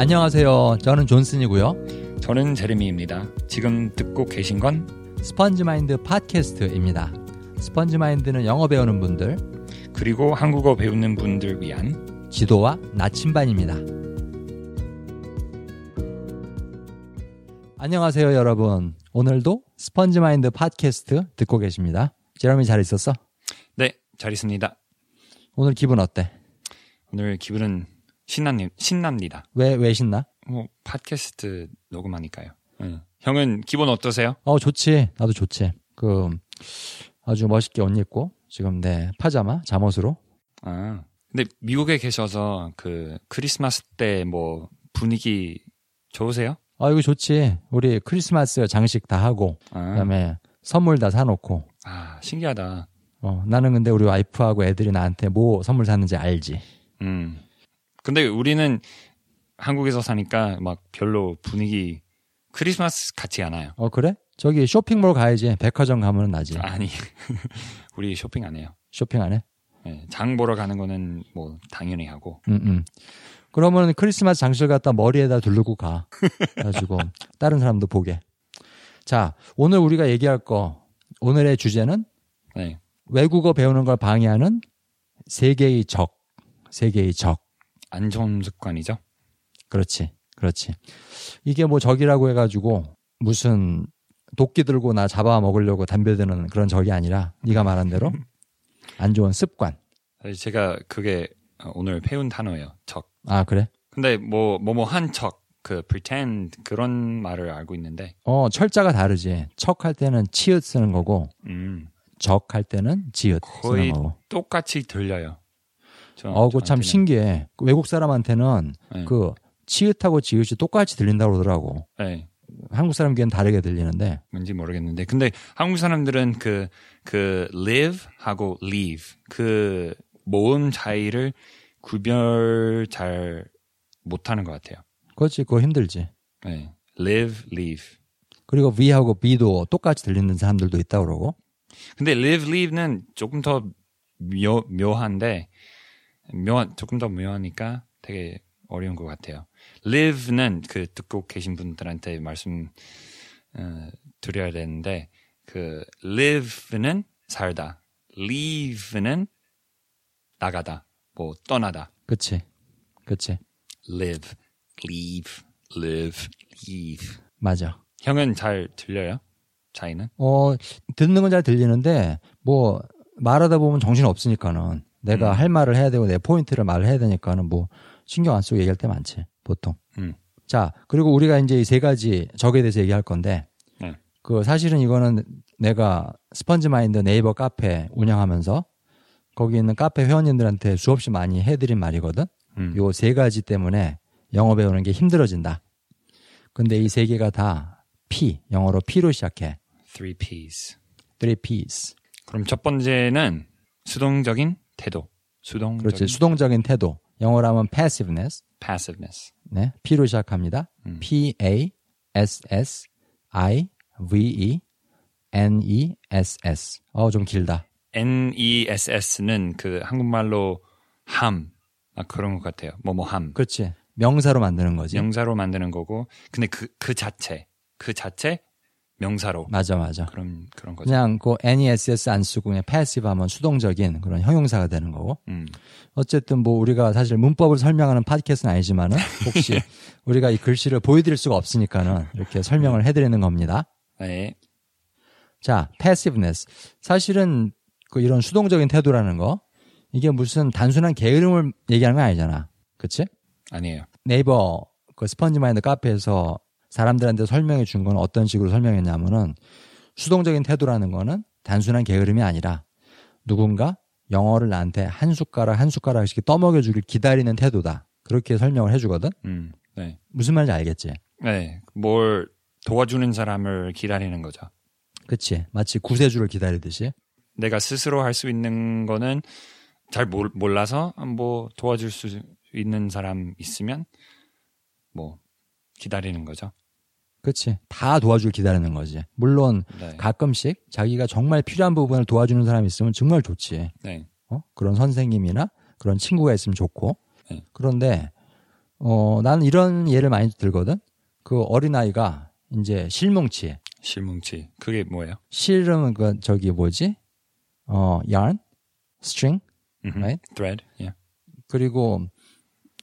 안녕하세요. 저는 존슨이고요. 저는 제레미입니다. 지금 듣고 계신 건 스펀지 마인드 팟캐스트입니다. 스펀지 마인드는 영어 배우는 분들 그리고 한국어 배우는 분들 위한 지도와 나침반입니다. 안녕하세요, 여러분. 오늘도 스펀지 마인드 팟캐스트 듣고 계십니다. 제러미 잘 있었어? 네, 잘 있습니다. 오늘 기분 어때? 오늘 기분은 신납니, 신납니다. 왜, 왜 신나? 뭐 팟캐스트 녹음하니까요. 응. 형은 기분 어떠세요? 어, 좋지. 나도 좋지. 그, 아주 멋있게 옷 입고, 지금 내 파자마, 잠옷으로. 아, 근데 미국에 계셔서 그 크리스마스 때 뭐 분위기 좋으세요? 아, 이거 좋지. 우리 크리스마스 장식 다 하고, 아, 그다음에 선물 다 사놓고. 아 신기하다. 어, 나는 근데 우리 와이프하고 애들이 나한테 뭐 선물 샀는지 알지. 음. 근데 우리는 한국에서 사니까 막 별로 분위기 크리스마스 같지 않아요. 어, 그래? 저기 쇼핑몰 가야지. 백화점 가면 나지. 아니, 우리 쇼핑 안 해요. 쇼핑 안 해? 네, 장 보러 가는 거는 뭐 당연히 하고. 응, 응. 그러면 크리스마스 장식을 갖다 머리에다 두르고 가. 가지고 다른 사람도 보게. 자, 오늘 우리가 얘기할 거, 오늘의 주제는 네. 외국어 배우는 걸 방해하는 세계의 적. 세계의 적. 안 좋은 습관이죠. 그렇지. 그렇지. 이게 뭐 적이라고 해가지고 무슨 도끼 들고 나 잡아 먹으려고 담배 드는 그런 적이 아니라 네가 말한 대로 안 좋은 습관. 사실 제가 그게 오늘 배운 단어예요. 척. 아, 그래? 근데 뭐 뭐뭐 한 척, 그 pretend 그런 말을 알고 있는데, 어, 철자가 다르지. 척 할 때는 치읓 쓰는 거고, 음, 적할 때는 지읒 거의 쓰는 거고. 똑같이 들려요. 저, 어, 그거 참. 신기해. 그 외국 사람한테는 네. 그 치읓하고 지읒이 똑같이 들린다고 그러더라고. 네. 한국 사람 귀엔 다르게 들리는데. 뭔지 모르겠는데, 근데 한국 사람들은 그 그 live 하고 leave 그 모음 차이를 구별 잘 못하는 것 같아요. 그렇지, 그거 힘들지. 네. live, leave. 그리고 V하고 B도 똑같이 들리는 사람들도 있다고 그러고. 근데 live, leave는 조금 더 묘, 묘한데, 묘한, 조금 더 묘하니까 되게 어려운 것 같아요. live는 그 듣고 계신 분들한테 말씀, 어, 드려야 되는데, 그 live는 살다, leave는 나가다, 뭐 떠나다. 그치. 그치. live, leave, live, leave. 맞아. 형은 잘 들려요? 차이는? 어, 듣는 건 잘 들리는데, 뭐, 말하다 보면 정신 없으니까는, 내가 음. 할 말을 해야 되고, 내 포인트를 말을 해야 되니까는, 뭐, 신경 안 쓰고 얘기할 때 많지, 보통. 음. 자, 그리고 우리가 이제 이 세 가지 적에 대해서 얘기할 건데, 네. 그 사실은 이거는 내가 스펀지 마인드 네이버 카페 운영하면서, 거기 있는 카페 회원님들한테 수없이 많이 해드린 말이거든? 음. 요세 가지 때문에 영어 배우는 게 힘들어진다. 근데 이 세 개가 다 P, 영어로 P로 시작해. Three P's. three P's. 그럼 첫 번째는 수동적인 태도. 수동적인 그렇지. 수동적인 태도. 영어로 하면 passiveness. passiveness. 네. P로 시작합니다. 음. P A S S I V E N E S S. 어, 좀 길다. NESS는 그 한국말로 함. 아, 그런 것 같아요. 뭐뭐 함. 그렇지. 명사로 만드는 거지. 명사로 만드는 거고. 근데 그, 그 자체. 그 자체 명사로. 맞아, 맞아. 그런, 그런 거죠. 그냥 그 NESS 안 쓰고 그냥 passive 하면 수동적인 그런 형용사가 되는 거고. 음. 어쨌든 뭐 우리가 사실 문법을 설명하는 팟캐스트는 아니지만은 혹시 우리가 이 글씨를 보여드릴 수가 없으니까는 이렇게 설명을 해드리는 겁니다. 네. 자, passiveness. 사실은 그 이런 수동적인 태도라는 거 이게 무슨 단순한 게으름을 얘기하는 건 아니잖아. 그치? 아니에요. 네이버 그 스펀지 마인드 카페에서 사람들한테 설명해 준 건 어떤 식으로 설명했냐면은 수동적인 태도라는 거는 단순한 게으름이 아니라 누군가 영어를 나한테 한 숟가락 한 숟가락씩 떠먹여 주길 기다리는 태도다. 그렇게 설명을 해 주거든. 음. 네. 무슨 말인지 알겠지? 네. 뭘 도와주는 사람을 기다리는 거죠. 그치? 마치 구세주를 기다리듯이. 내가 스스로 할 수 있는 거는 잘 몰, 몰라서 뭐 도와줄 수 있는 사람 있으면 뭐 기다리는 거죠. 그치? 다 도와주길 기다리는 거지. 물론 네. 가끔씩 자기가 정말 필요한 부분을 도와주는 사람이 있으면 정말 좋지. 네. 어? 그런 선생님이나 그런 친구가 있으면 좋고. 네. 그런데 어, 나는 이런 예를 많이 들거든. 그 어린아이가 이제 실뭉치. 실뭉치. 그게 뭐예요? 실은 그 저기 뭐지? 어, yarn, string, 음흠. right? Thread. Yeah. 그리고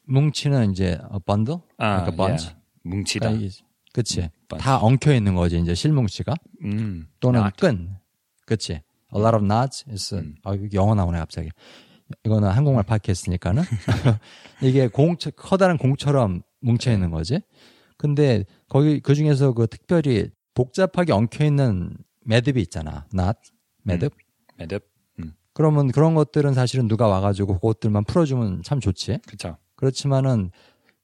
뭉치는 이제 어, bundle, 아, 그러니까 bunch. yeah. 뭉치다. 그러니까 이- 그치. bunch. 다 엉켜 있는 거지 이제 실뭉치가 음. 또는 knot. 끈. 그치. A lot of knots is 음. 아, 영어 나오네 갑자기. 이거는 한국말 팟캐스트니까는 이게 공 커다란 공처럼 뭉쳐 있는 거지. 근데 거기 그 중에서 그 특별히 복잡하게 엉켜 있는 매듭이 있잖아. knot 매듭. 매듭. 음. 그러면 그런 것들은 사실은 누가 와가지고 그것들만 풀어주면 참 좋지. 그쵸. 그렇지만은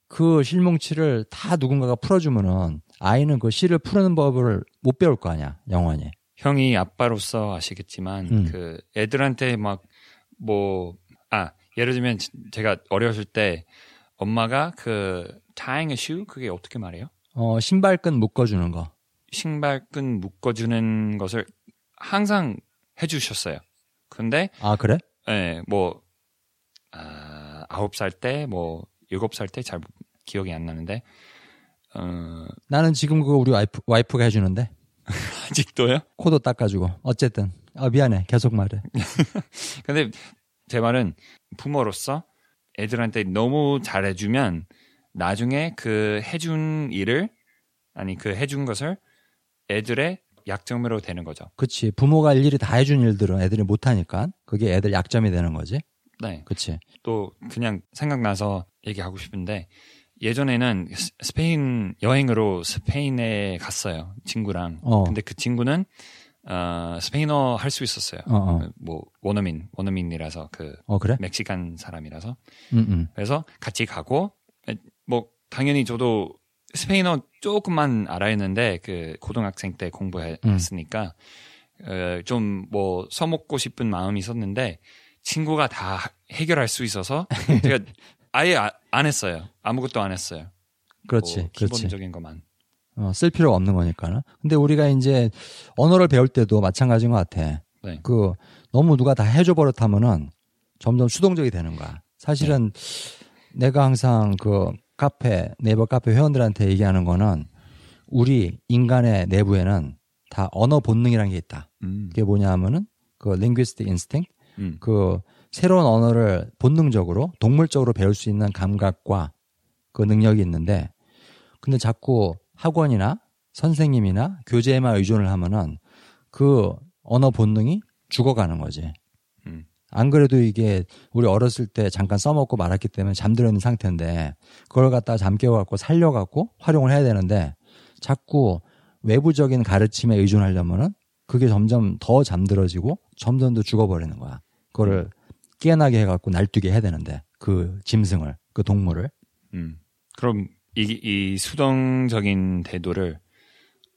그 실뭉치를 다 누군가가 풀어주면은 아이는 그 실을 푸는 법을 못 배울 거 아니야 영원히. 형이 아빠로서 아시겠지만 음. 그 애들한테 막 뭐 아 예를 들면 지- 제가 어렸을 때 엄마가 그 tying a shoe 그게 어떻게 말해요? 어 신발끈 묶어주는 거. 신발끈 묶어주는 것을 항상 해주셨어요. 근데 아 그래? 예, 뭐 아, 아홉 살 때, 뭐 일곱 살 때 잘 기억이 안 나는데 어, 나는 지금 그거 우리 와이프, 와이프가 해주는데 아직도요? 코도 닦아주고 어쨌든 아 미안해 계속 말해. 근데 제 말은 부모로서 애들한테 너무 잘해주면 나중에 그 해준 일을 아니 그 해준 것을 애들의 약점으로 되는 거죠. 그치 부모가 일일이 다 해준 일들은 애들이 못하니까 그게 애들 약점이 되는 거지. 네. 그치. 또 그냥 생각나서 얘기하고 싶은데 예전에는 스- 스페인 여행으로 스페인에 갔어요 친구랑. 어. 근데 그 친구는 어, 스페인어 할 수 있었어요. 어, 어. 뭐 원어민 원어민이라서 그 어 그래? 멕시칸 사람이라서 음, 음. 그래서 같이 가고 에, 뭐 당연히 저도 스페인어 조금만 알아했는데 그 고등학생 때 공부했으니까 어, 좀뭐 써먹고 싶은 마음이 있었는데 친구가 다 해결할 수 있어서 제가 아예 아- 안 했어요. 아무것도 안 했어요. 그렇지, 뭐 그렇지. 기본적인 것만. 어, 쓸 필요가 없는 거니까. 근데 우리가 이제 언어를 배울 때도 마찬가지인 것 같아. 네. 그 너무 누가 다 해줘 버릇하면은 점점 수동적이 되는 거야. 사실은 내가 항상 그 카페 네이버 카페 회원들한테 얘기하는 거는 우리 인간의 내부에는 다 언어 본능이라는 게 있다. 음. 그게 뭐냐면은 그 linguistic instinct 음. 그 새로운 언어를 본능적으로 동물적으로 배울 수 있는 감각과 그 능력이 있는데 근데 자꾸 학원이나 선생님이나 교재에만 의존을 하면은 그 언어 본능이 죽어가는 거지. 음. 안 그래도 이게 우리 어렸을 때 잠깐 써먹고 말았기 때문에 잠들어 있는 상태인데 그걸 갖다가 잠 깨워갖고 살려갖고 활용을 해야 되는데 자꾸 외부적인 가르침에 의존하려면은 그게 점점 더 잠들어지고 점점 더 죽어버리는 거야. 그거를 깨어나게 해갖고 날뛰게 해야 되는데 그 짐승을 그 동물을 음. 그럼 이, 이 수동적인 태도를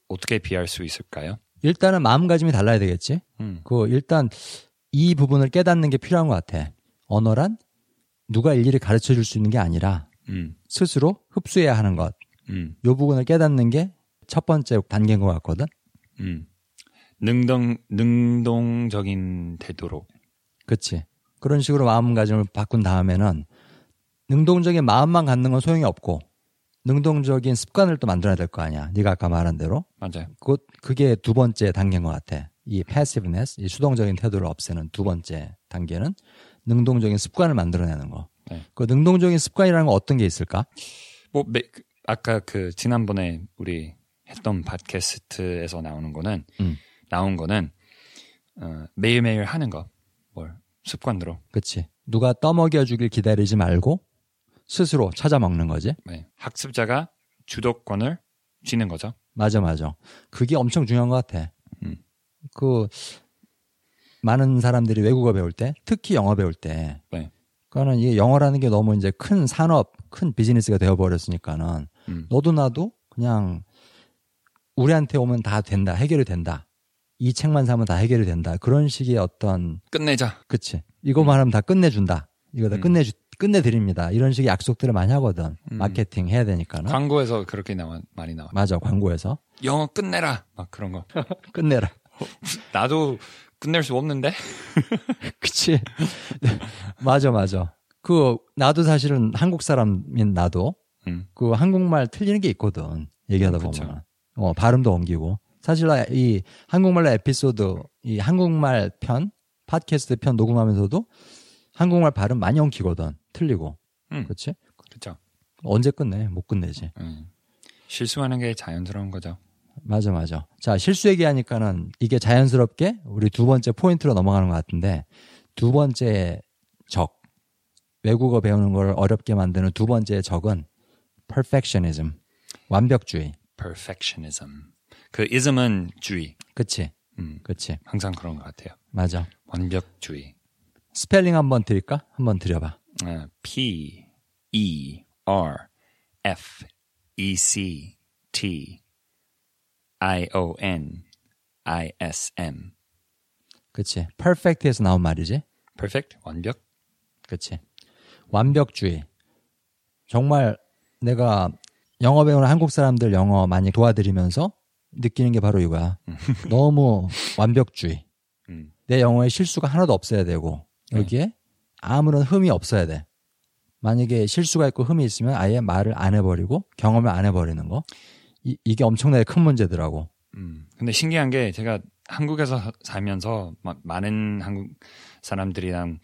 어떻게 비할 수 있을까요? 일단은 마음가짐이 달라야 되겠지. 음. 그 일단 이 부분을 깨닫는 게 필요한 것 같아. 언어란 누가 일일이 가르쳐 줄 수 있는 게 아니라 음. 스스로 흡수해야 하는 것. 음. 요 부분을 깨닫는 게 첫 번째 단계인 것 같거든. 음. 능동 능동적인 태도로. 그치. 그런 식으로 마음가짐을 바꾼 다음에는 능동적인 마음만 갖는 건 소용이 없고 능동적인 습관을 또 만들어야 될 거 아니야. 네가 아까 말한 대로. 맞아요. 그, 그게 두 번째 단계인 것 같아. 이 passiveness, 이 수동적인 태도를 없애는 두 번째 단계는 능동적인 습관을 만들어내는 거. 네. 그 능동적인 습관이라는 건 어떤 게 있을까? 뭐 매, 그, 아까 그 지난번에 우리 했던 팟캐스트에서 나오는 거는 음. 나온 거는 어, 매일매일 하는 거. 뭘 습관으로. 그치. 누가 떠먹여 주길 기다리지 말고 스스로 찾아 먹는 거지. 네. 학습자가 주도권을 쥐는 거죠. 맞아, 맞아. 그게 엄청 중요한 것 같아. 음. 그, 많은 사람들이 외국어 배울 때, 특히 영어 배울 때, 네. 그거는 이게 영어라는 게 너무 이제 큰 산업, 큰 비즈니스가 되어버렸으니까는, 음. 너도 나도 그냥 우리한테 오면 다 된다, 해결이 된다. 이 책만 사면 다 해결이 된다. 그런 식의 어떤, 끝내자. 그치. 이것만 하면 다 끝내준다. 이거 다 음. 끝내주, 끝내드립니다. 이런 식의 약속들을 많이 하거든. 음. 마케팅 해야 되니까는. 광고에서 그렇게 나와 많이 나와. 맞아, 광고에서. 영어 끝내라. 막 그런 거. 끝내라. 나도 끝낼 수 없는데. 그치. 맞아, 맞아. 그, 나도 사실은 한국 사람인 나도 음. 그 한국말 틀리는 게 있거든. 얘기하다 그쵸. 보면. 어, 발음도 옮기고. 사실 나이 한국말로 에피소드, 이 한국말 편, 팟캐스트 편 녹음하면서도 한국말 발음 많이 엉키거든. 틀리고. 음. 그렇지? 그렇죠. 언제 끝내? 못 끝내지. 음. 실수하는 게 자연스러운 거죠. 맞아, 맞아. 자, 실수 얘기하니까는 이게 자연스럽게 우리 두 번째 포인트로 넘어가는 것 같은데 두 번째 적. 외국어 배우는 걸 어렵게 만드는 두 번째 적은 perfectionism. 완벽주의. perfectionism. 그 ism은 주의. 그치? 음. 그치? 항상 그런 것 같아요. 맞아. 완벽주의. 스펠링 한번 드릴까? 한번 드려봐. 어, P E R F E C T I O N I S M. 그치? perfect에서 나온 말이지? perfect 완벽. 그치? 완벽주의. 정말 내가 영어 배우는 한국 사람들 영어 많이 도와드리면서 느끼는 게 바로 이거야. 너무 완벽주의. 음. 내 영어에 실수가 하나도 없어야 되고 여기에 아무런 흠이 없어야 돼. 만약에 실수가 있고 흠이 있으면 아예 말을 안 해버리고 경험을 안 해버리는 거. 이, 이게 엄청나게 큰 문제더라고. 음. 근데 신기한 게 제가 한국에서 사- 살면서 마- 많은 한국 사람들이랑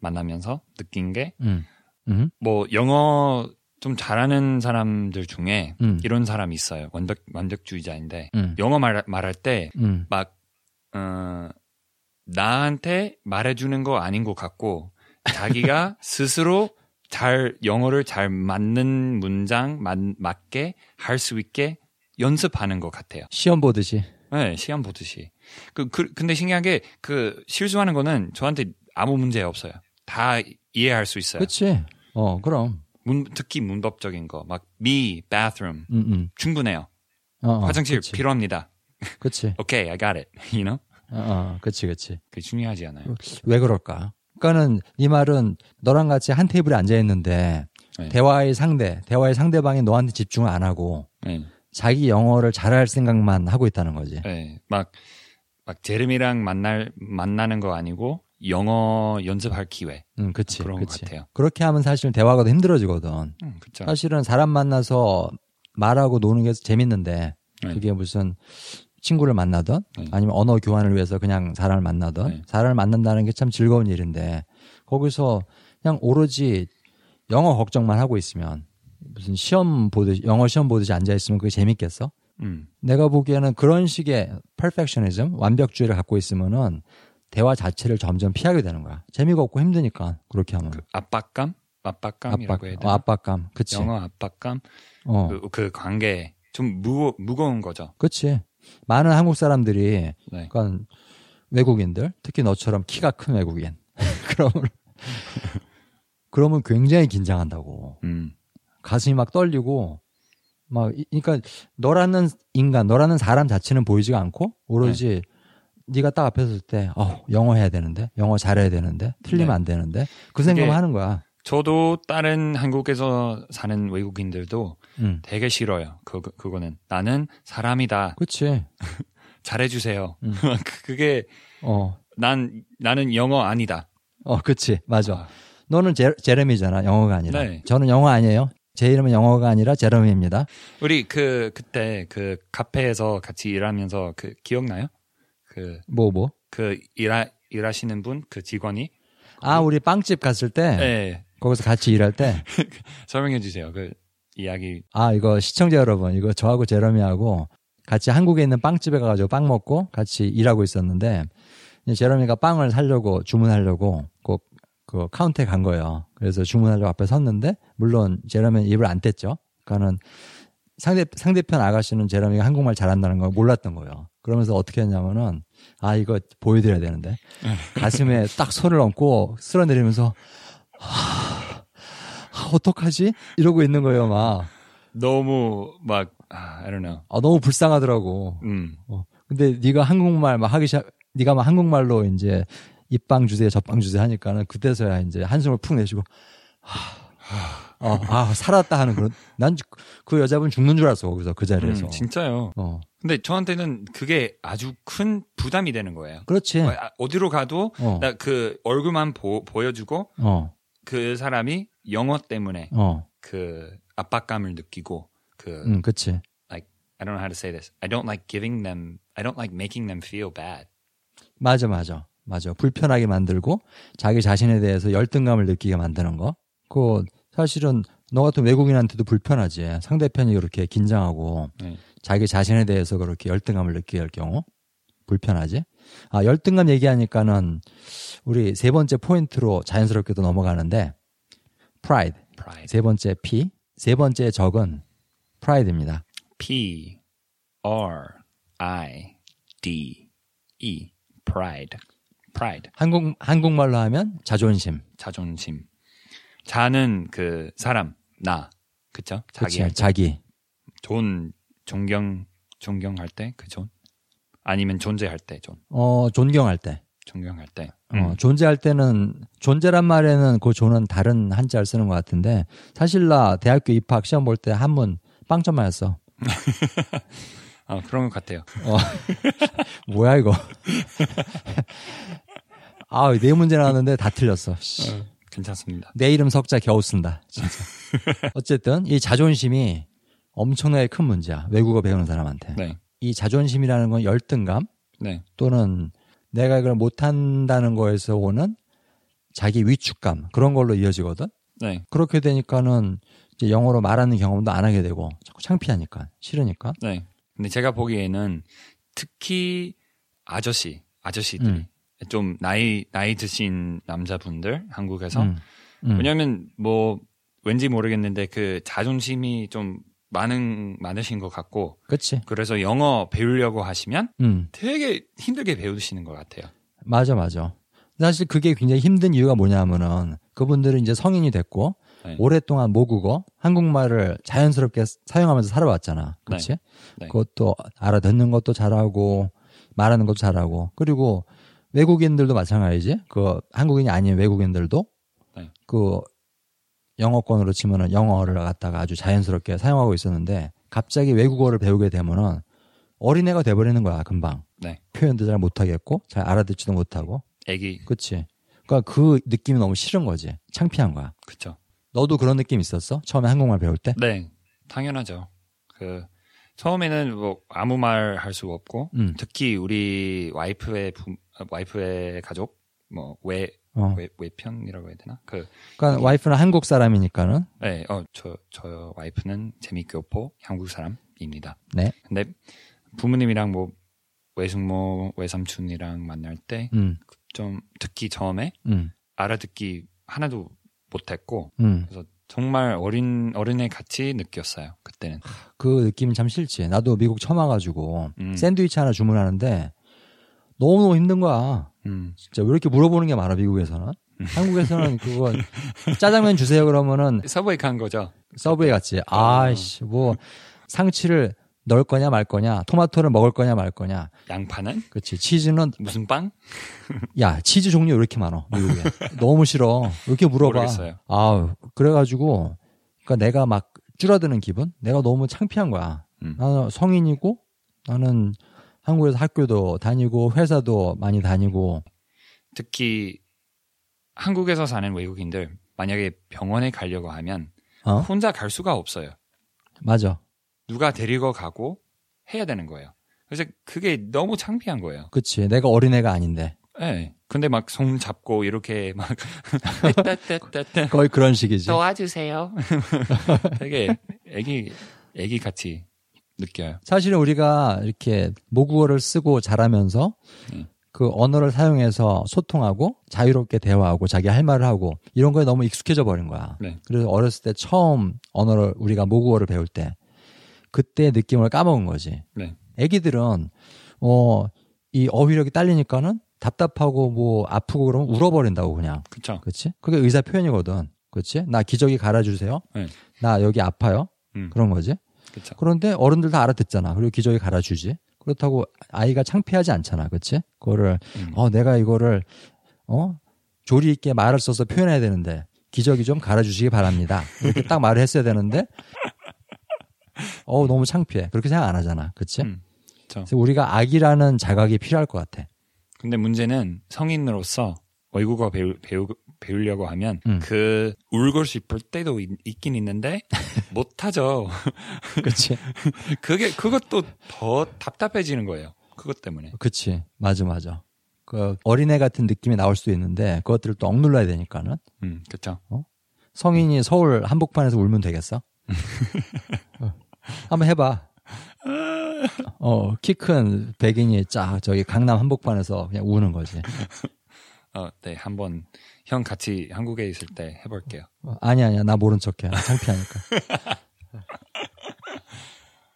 만나면서 느낀 게 음. 음. 뭐 영어 좀 잘하는 사람들 중에 음. 이런 사람이 있어요. 완벽 완벽주의자인데 음. 영어 말 말할 때 음. 막 어, 나한테 말해주는 거 아닌 것 같고 자기가 스스로 잘 영어를 잘 맞는 문장 맞, 맞게 할 수 있게 연습하는 것 같아요. 시험 보듯이. 네, 시험 보듯이. 그, 그 근데 신기한 게 그 실수하는 거는 저한테 아무 문제 없어요. 다 이해할 수 있어요. 그치? 어, 그럼. 문, 특히 문법적인 거, 막 me, bathroom 음, 음. 충분해요. 어, 어, 화장실 그치. 필요합니다. 그치. 오케이, I got it. You know? 어, 어, 그치, 그치. 그게 중요하지 않아요. 왜 그럴까? 그러니까는 이 말은 너랑 같이 한 테이블에 앉아 있는데 네. 대화의 상대, 대화의 상대방이 너한테 집중을 안 하고 네, 자기 영어를 잘할 생각만 하고 있다는 거지. 네. 막, 막 제르미랑 만날 만나는 거 아니고 영어 연습할 기회. 응, 그치, 그런 것 그치. 같아요. 그렇게 하면 사실 대화가 더 힘들어지거든. 음, 그렇죠. 사실은 사람 만나서 말하고 노는 게 재밌는데 네. 그게 무슨 친구를 만나든 네. 아니면 언어 교환을 위해서 그냥 사람을 만나든 네. 사람을 만난다는 게 참 즐거운 일인데 거기서 그냥 오로지 영어 걱정만 하고 있으면 무슨 시험 보듯이 영어 시험 보듯이 앉아 있으면 그게 재밌겠어? 음, 내가 보기에는 그런 식의 perfectionism 완벽주의를 갖고 있으면은 대화 자체를 점점 피하게 되는 거야. 재미가 없고 힘드니까 그렇게 하면 그 압박감, 압박감이라고 해야 압박, 되나? 어, 압박감, 그치? 영어 압박감, 어, 그, 그 관계 좀 무거 무거운 거죠. 그치? 많은 한국 사람들이 네. 그러니까 외국인들 특히 너처럼 키가 큰 외국인 그러면 그러면 굉장히 긴장한다고 음, 가슴이 막 떨리고 막 이- 그러니까 너라는 인간 너라는 사람 자체는 보이지가 않고 오로지 네. 가 딱 앞에 섰을 때 어, 영어 해야 되는데 영어 잘해야 되는데 틀리면 네. 안 되는데 그 생각만 그게- 하는 거야 저도 다른 한국에서 사는 외국인들도 응. 되게 싫어요. 그 그거는 나는 사람이다. 그치 잘해주세요. 음. 그게 어, 난 나는 영어 아니다. 어 그치 맞아 아, 너는 제, 제레미잖아 영어가 아니라 네. 저는 영어 아니에요 제 이름은 영어가 아니라 제레미입니다 우리 그 그때 그 카페에서 같이 일하면서 그 기억나요? 그 뭐 뭐? 그 일하 일하시는 분 그 직원이 아, 우리 빵집 갔을 때 네 거기서 같이 일할 때 설명해 주세요. 그 이야기 아, 이거 시청자 여러분, 이거 저하고 제러미하고 같이 한국에 있는 빵집에 가가지고 빵 먹고 같이 일하고 있었는데 제러미가 빵을 사려고 주문하려고 꼭 그 카운터에 간 거예요. 그래서 주문하려고 앞에 섰는데 물론 제러미는 입을 안 뗐죠. 그러니까는 상대 상대편 아가씨는 제러미가 한국말 잘한다는 걸 몰랐던 거예요. 그러면서 어떻게 했냐면은 아 이거 보여드려야 되는데 가슴에 딱 손을 얹고 쓸어내리면서 하, 아, 어떡하지? 이러고 있는 거예요, 막. 너무 막 아, I don't know. 아, 너무 불쌍하더라고. 음. 어. 근데 네가 한국말 막 하기 시작, 네가 막 한국말로 이제 입방 주세요, 접방 주세요 하니까는 그때서야 이제 한숨을 푹 내쉬고, 하, 어, 아, 살았다 하는 그런, 난 그 여자분 죽는 줄 알았어, 거기서, 그 자리에서. 음, 진짜요. 어. 근데 저한테는 그게 아주 큰 부담이 되는 거예요. 그렇지. 아, 어디로 가도 어, 나그 얼굴만 보, 보여주고 어, 그 사람이 영어 때문에 어, 그 압박감을 느끼고 그 음, 그치. like I don't know how to say this. I don't like giving them. I don't like making them feel bad. 맞아, 맞아. 맞아. 불편하게 만들고 자기 자신에 대해서 열등감을 느끼게 만드는 거. 그 사실은 너 같은 외국인한테도 불편하지. 상대편이 그렇게 긴장하고 네. 자기 자신에 대해서 그렇게 열등감을 느끼게 할 경우 불편하지. 아, 열등감 얘기하니까는 우리 세 번째 포인트로 자연스럽게도 넘어가는데 pride. Pride. 세 번째 P, 세 번째 적은 pride입니다. P R I D E. Pride. Pride. 한국 한국말로 하면 자존심. 자존심. 자는 그 사람 나. 그쵸? 그치, 자기 자기. 존 존경 존경할 때 그 존. 아니면 존재할 때 존. 어, 존경할 때. 존경할 때. 어, 존재할 때는 존재란 말에는 그 존은 다른 한자를 쓰는 것 같은데 사실 나 대학교 입학 시험 볼 때 한문 빵점 맞았어. 아 그런 것 같아요. 어, 뭐야 이거? 아, 네 문제 나왔는데 다 틀렸어. 씨. 괜찮습니다. 내 이름 석자 겨우 쓴다. 진짜. 어쨌든 이 자존심이 엄청나게 큰 문제야. 외국어 배우는 사람한테. 네. 이 자존심이라는 건 열등감 네. 또는 내가 이걸 못한다는 거에서 오는 자기 위축감 그런 걸로 이어지거든. 네. 그렇게 되니까는 이제 영어로 말하는 경험도 안 하게 되고 자꾸 창피하니까 싫으니까. 네. 근데 제가 보기에는 특히 아저씨, 아저씨들이 음. 좀 나이 나이 드신 남자분들 한국에서 음, 음. 왜냐하면 뭐 왠지 모르겠는데 그 자존심이 좀 많은 많으신 것 같고 그치. 그래서 영어 배우려고 하시면 음, 되게 힘들게 배우시는 것 같아요. 맞아, 맞아. 사실 그게 굉장히 힘든 이유가 뭐냐면은 그분들은 이제 성인이 됐고 네. 오랫동안 모국어, 한국말을 자연스럽게 사용하면서 살아왔잖아. 그치? 네. 그것도 알아듣는 것도 잘하고 말하는 것도 잘하고 그리고 외국인들도 마찬가지지. 그 한국인이 아닌 외국인들도 네. 그 영어권으로 치면은 영어를 갖다가 아주 자연스럽게 사용하고 있었는데 갑자기 외국어를 배우게 되면은 어린애가 돼버리는 거야 금방 네. 표현도 잘 못하겠고 잘 알아듣지도 못하고 애기 그치 그러니까 그 느낌이 너무 싫은 거지 창피한 거야 그쵸. 너도 그런 느낌 있었어 처음에 한국말 배울 때 네, 당연하죠. 그 처음에는 뭐 아무 말 할 수 없고 음. 특히 우리 와이프의 부, 어, 와이프의 가족 뭐외 어. 외, 외편이라고 해야 되나? 그 그러니까 와이프는 한국 사람이니까는 네, 어, 저, 저 와이프는 재미교포 한국 사람입니다. 네 근데 부모님이랑 뭐 외숙모, 외삼촌이랑 만날 때좀 음, 특히 처음에 음, 알아듣기 하나도 못했고 음. 그래서 정말 어린 어린애 같이 느꼈어요 그때는. 그 느낌이 참 싫지. 나도 미국 처음 와가지고 음. 샌드위치 하나 주문하는데 너무너무 힘든 거야. 음, 진짜 왜 이렇게 물어보는 게 많아 미국에서는. 한국에서는 그거 짜장면 주세요 그러면은 서브웨이 간 거죠. 서브웨이 같지. 아이씨 뭐 상치를 넣을 거냐 말 거냐, 토마토를 먹을 거냐 말 거냐. 양파는 그렇지. 치즈는 무슨 빵? 야 치즈 종류 왜 이렇게 많어 미국에. 너무 싫어. 왜 이렇게 물어봐. 모르겠어요. 아우 그래가지고 그러니까 내가 막 줄어드는 기분. 내가 너무 창피한 거야. 음. 나는 성인이고 나는 한국에서 학교도 다니고 회사도 많이 다니고 특히 한국에서 사는 외국인들 만약에 병원에 가려고 하면 어 혼자 갈 수가 없어요. 맞아. 누가 데리고 가고 해야 되는 거예요. 그래서 그게 너무 창피한 거예요. 그치. 내가 어린애가 아닌데. 네. 근데 막 손 잡고 이렇게 막 거의 그런 식이지. 도와주세요. 되게 애기 애기 같이 느껴요. 사실은 우리가 이렇게 모국어를 쓰고 자라면서 음. 그 언어를 사용해서 소통하고 자유롭게 대화하고 자기 할 말을 하고 이런 거에 너무 익숙해져 버린 거야. 네. 그래서 어렸을 때 처음 언어를 우리가 모국어를 배울 때 그때 느낌을 까먹은 거지. 네. 애기들은 어 이 어휘력이 딸리니까는 답답하고 뭐 아프고 그러면 울어버린다고 그냥. 그쵸. 그렇지? 그게 의사 표현이거든. 그렇지? 나 기저귀 갈아주세요. 네. 나 여기 아파요. 음. 그런 거지. 그쵸. 그런데 어른들 다 알아듣잖아. 그리고 기저귀 갈아주지. 그렇다고 아이가 창피하지 않잖아. 그렇지? 그거를 음. 어 내가 이거를 어 조리 있게 말을 써서 표현해야 되는데 기저귀 좀 갈아주시기 바랍니다. 이렇게 딱 말을 했어야 되는데 어 너무 창피해. 그렇게 생각 안 하잖아. 그렇지? 음. 그쵸. 그래서 우리가 악이라는 자각이 필요할 것 같아. 근데 문제는 성인으로서 외국어 배우, 배우, 배우려고 하면 음. 그 울고 싶을 때도 있, 긴 있는데 못 하죠. 그치. 그게 그것도 더 답답해지는 거예요. 그것 때문에. 그치. 맞아, 맞아. 그 어린애 같은 느낌이 나올 수도 있는데 그것들을 또 억눌러야 되니까는 음, 그렇죠. 성인이 서울 한복판에서 울면 되겠어? 어. 한번 해봐. 어, 키 큰 백인이 쫙 저기 강남 한복판에서 그냥 우는 거지. 어, 네, 한번 형 같이 한국에 있을 때 해볼게요. 어, 아니 아니야 나 모른 척해 창피하니까.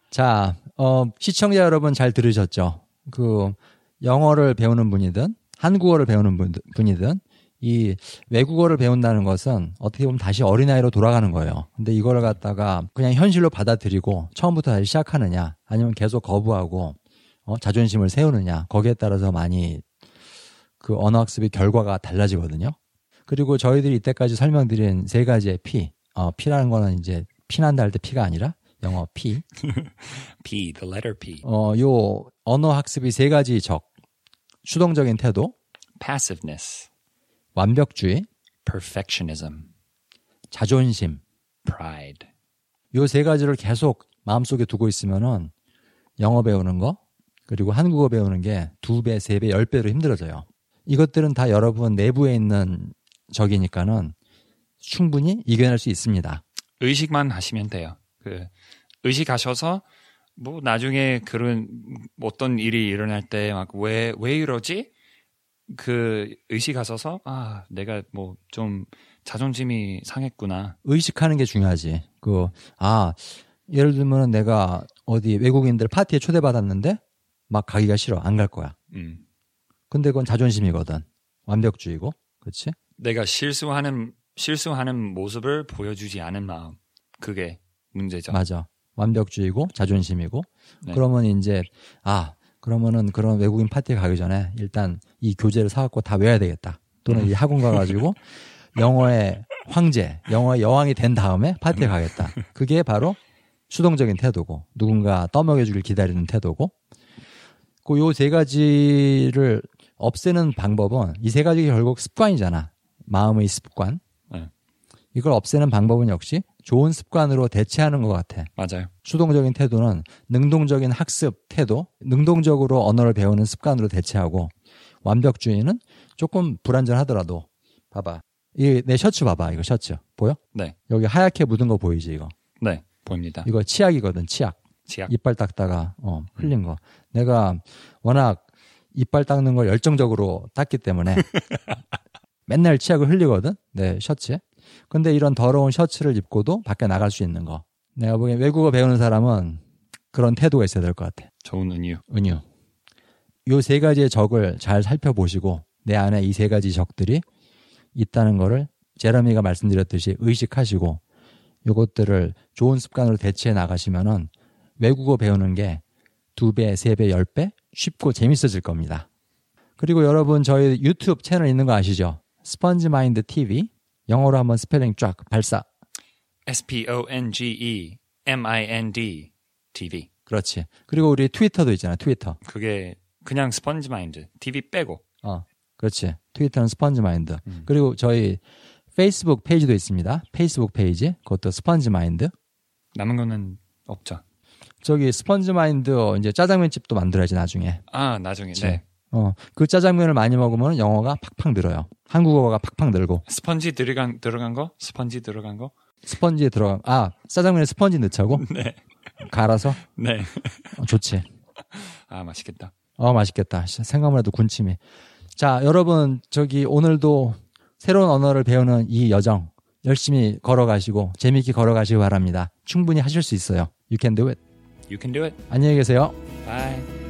자, 어, 시청자 여러분 잘 들으셨죠? 그 영어를 배우는 분이든 한국어를 배우는 분, 분이든 이 외국어를 배운다는 것은 어떻게 보면 다시 어린아이로 돌아가는 거예요. 근데 이거를 갖다가 그냥 현실로 받아들이고 처음부터 다시 시작하느냐 아니면 계속 거부하고 어, 자존심을 세우느냐 거기에 따라서 많이 그 언어학습의 결과가 달라지거든요. 그리고 저희들이 이때까지 설명드린 세 가지의 피, 어, 피라는 거는 이제 피난다 할 때 피가 아니라 영어 피. P, the letter P. 어, 요 언어 학습이 세 가지 적. 수동적인 태도, Passiveness, 완벽주의, perfectionism, 자존심. pride. 요 세 가지를 계속 마음속에 두고 있으면은 영어 배우는 거, 그리고 한국어 배우는 게 두 배, 세 배, 열 배로 힘들어져요. 이것들은 다 여러분 내부에 있는 적이니까는 충분히 이겨낼 수 있습니다. 의식만 하시면 돼요. 그 의식하셔서 뭐 나중에 그런 어떤 일이 일어날 때막왜왜 이러지? 그 의식하셔서 아 내가 뭐 좀 자존심이 상했구나. 의식하는 게 중요하지. 그, 아, 예를 들면 내가 어디 외국인들 파티에 초대받았는데 막 가기가 싫어. 안 갈 거야. 음. 근데 그건 자존심이거든. 완벽주의고. 그렇지? 내가 실수하는 실수하는 모습을 보여주지 않은 마음 그게 문제죠. 맞아. 완벽주의고 자존심이고. 네. 그러면 이제 아, 그러면은 그런 외국인 파티에 가기 전에 일단 이 교재를 사갖고 다 외워야 되겠다. 또는 이 학원 가가지고 영어의 황제, 영어의 여왕이 된 다음에 파티에 가겠다. 그게 바로 수동적인 태도고 누군가 떠먹여주길 기다리는 태도고 그 요 세 가지를 없애는 방법은 이 세 가지가 결국 습관이잖아. 마음의 습관. 네. 이걸 없애는 방법은 역시 좋은 습관으로 대체하는 것 같아. 맞아요. 수동적인 태도는 능동적인 학습 태도, 능동적으로 언어를 배우는 습관으로 대체하고 완벽주의는 조금 불완전하더라도 봐봐. 이 내 셔츠 봐봐. 이거 셔츠 보여? 네, 여기 하얗게 묻은 거 보이지 이거? 네 보입니다. 이거 치약이거든. 치약. 치약. 이빨 닦다가 어, 흘린 거. 내가 워낙 이빨 닦는 걸 열정적으로 닦기 때문에 맨날 치약을 흘리거든. 내 셔츠에. 근데 이런 더러운 셔츠를 입고도 밖에 나갈 수 있는 거. 내가 보기엔 외국어 배우는 사람은 그런 태도가 있어야 될 것 같아. 좋은 은유. 은유. 요 세 가지의 적을 잘 살펴보시고 내 안에 이 세 가지 적들이 있다는 거를 제러미가 말씀드렸듯이 의식하시고 요것들을 좋은 습관으로 대체해 나가시면은 외국어 배우는 게 두 배, 세 배, 열 배 쉽고 재밌어질 겁니다. 그리고 여러분 저희 유튜브 채널 있는 거 아시죠? 스펀지 마인드 TV 영어로 한번 스펠링 쫙 발사. S P O N G E M I N D TV. 그렇지. 그리고 우리 트위터도 있잖아. 트위터. 그게 그냥 스펀지 마인드. TV 빼고. 어, 그렇지. 트위터는 스펀지 마인드. 음. 그리고 저희 페이스북 페이지도 있습니다. 페이스북 페이지. 그것도 스펀지 마인드. 남은 거는 없죠. 저기 스펀지 마인드 이제 짜장면 집도 만들어야지 나중에. 아 나중에 그치. 네. 어, 그 짜장면을 많이 먹으면 영어가 팍팍 늘어요. 한국어가 팍팍 늘고. 스펀지 들어간 들어간 거? 스펀지 들어간 거? 스펀지에 들어가, 아, 짜장면에 스펀지 넣자고? 네. 갈아서? 네. 어, 좋지. 아 맛있겠다. 어, 맛있겠다. 씨, 생각만 해도 군침이. 자, 여러분, 저기 오늘도 새로운 언어를 배우는 이 여정 열심히 걸어가시고 재미있게 걸어가시기 바랍니다. 충분히 하실 수 있어요. You can do it. You can do it. 안녕히 계세요. Bye.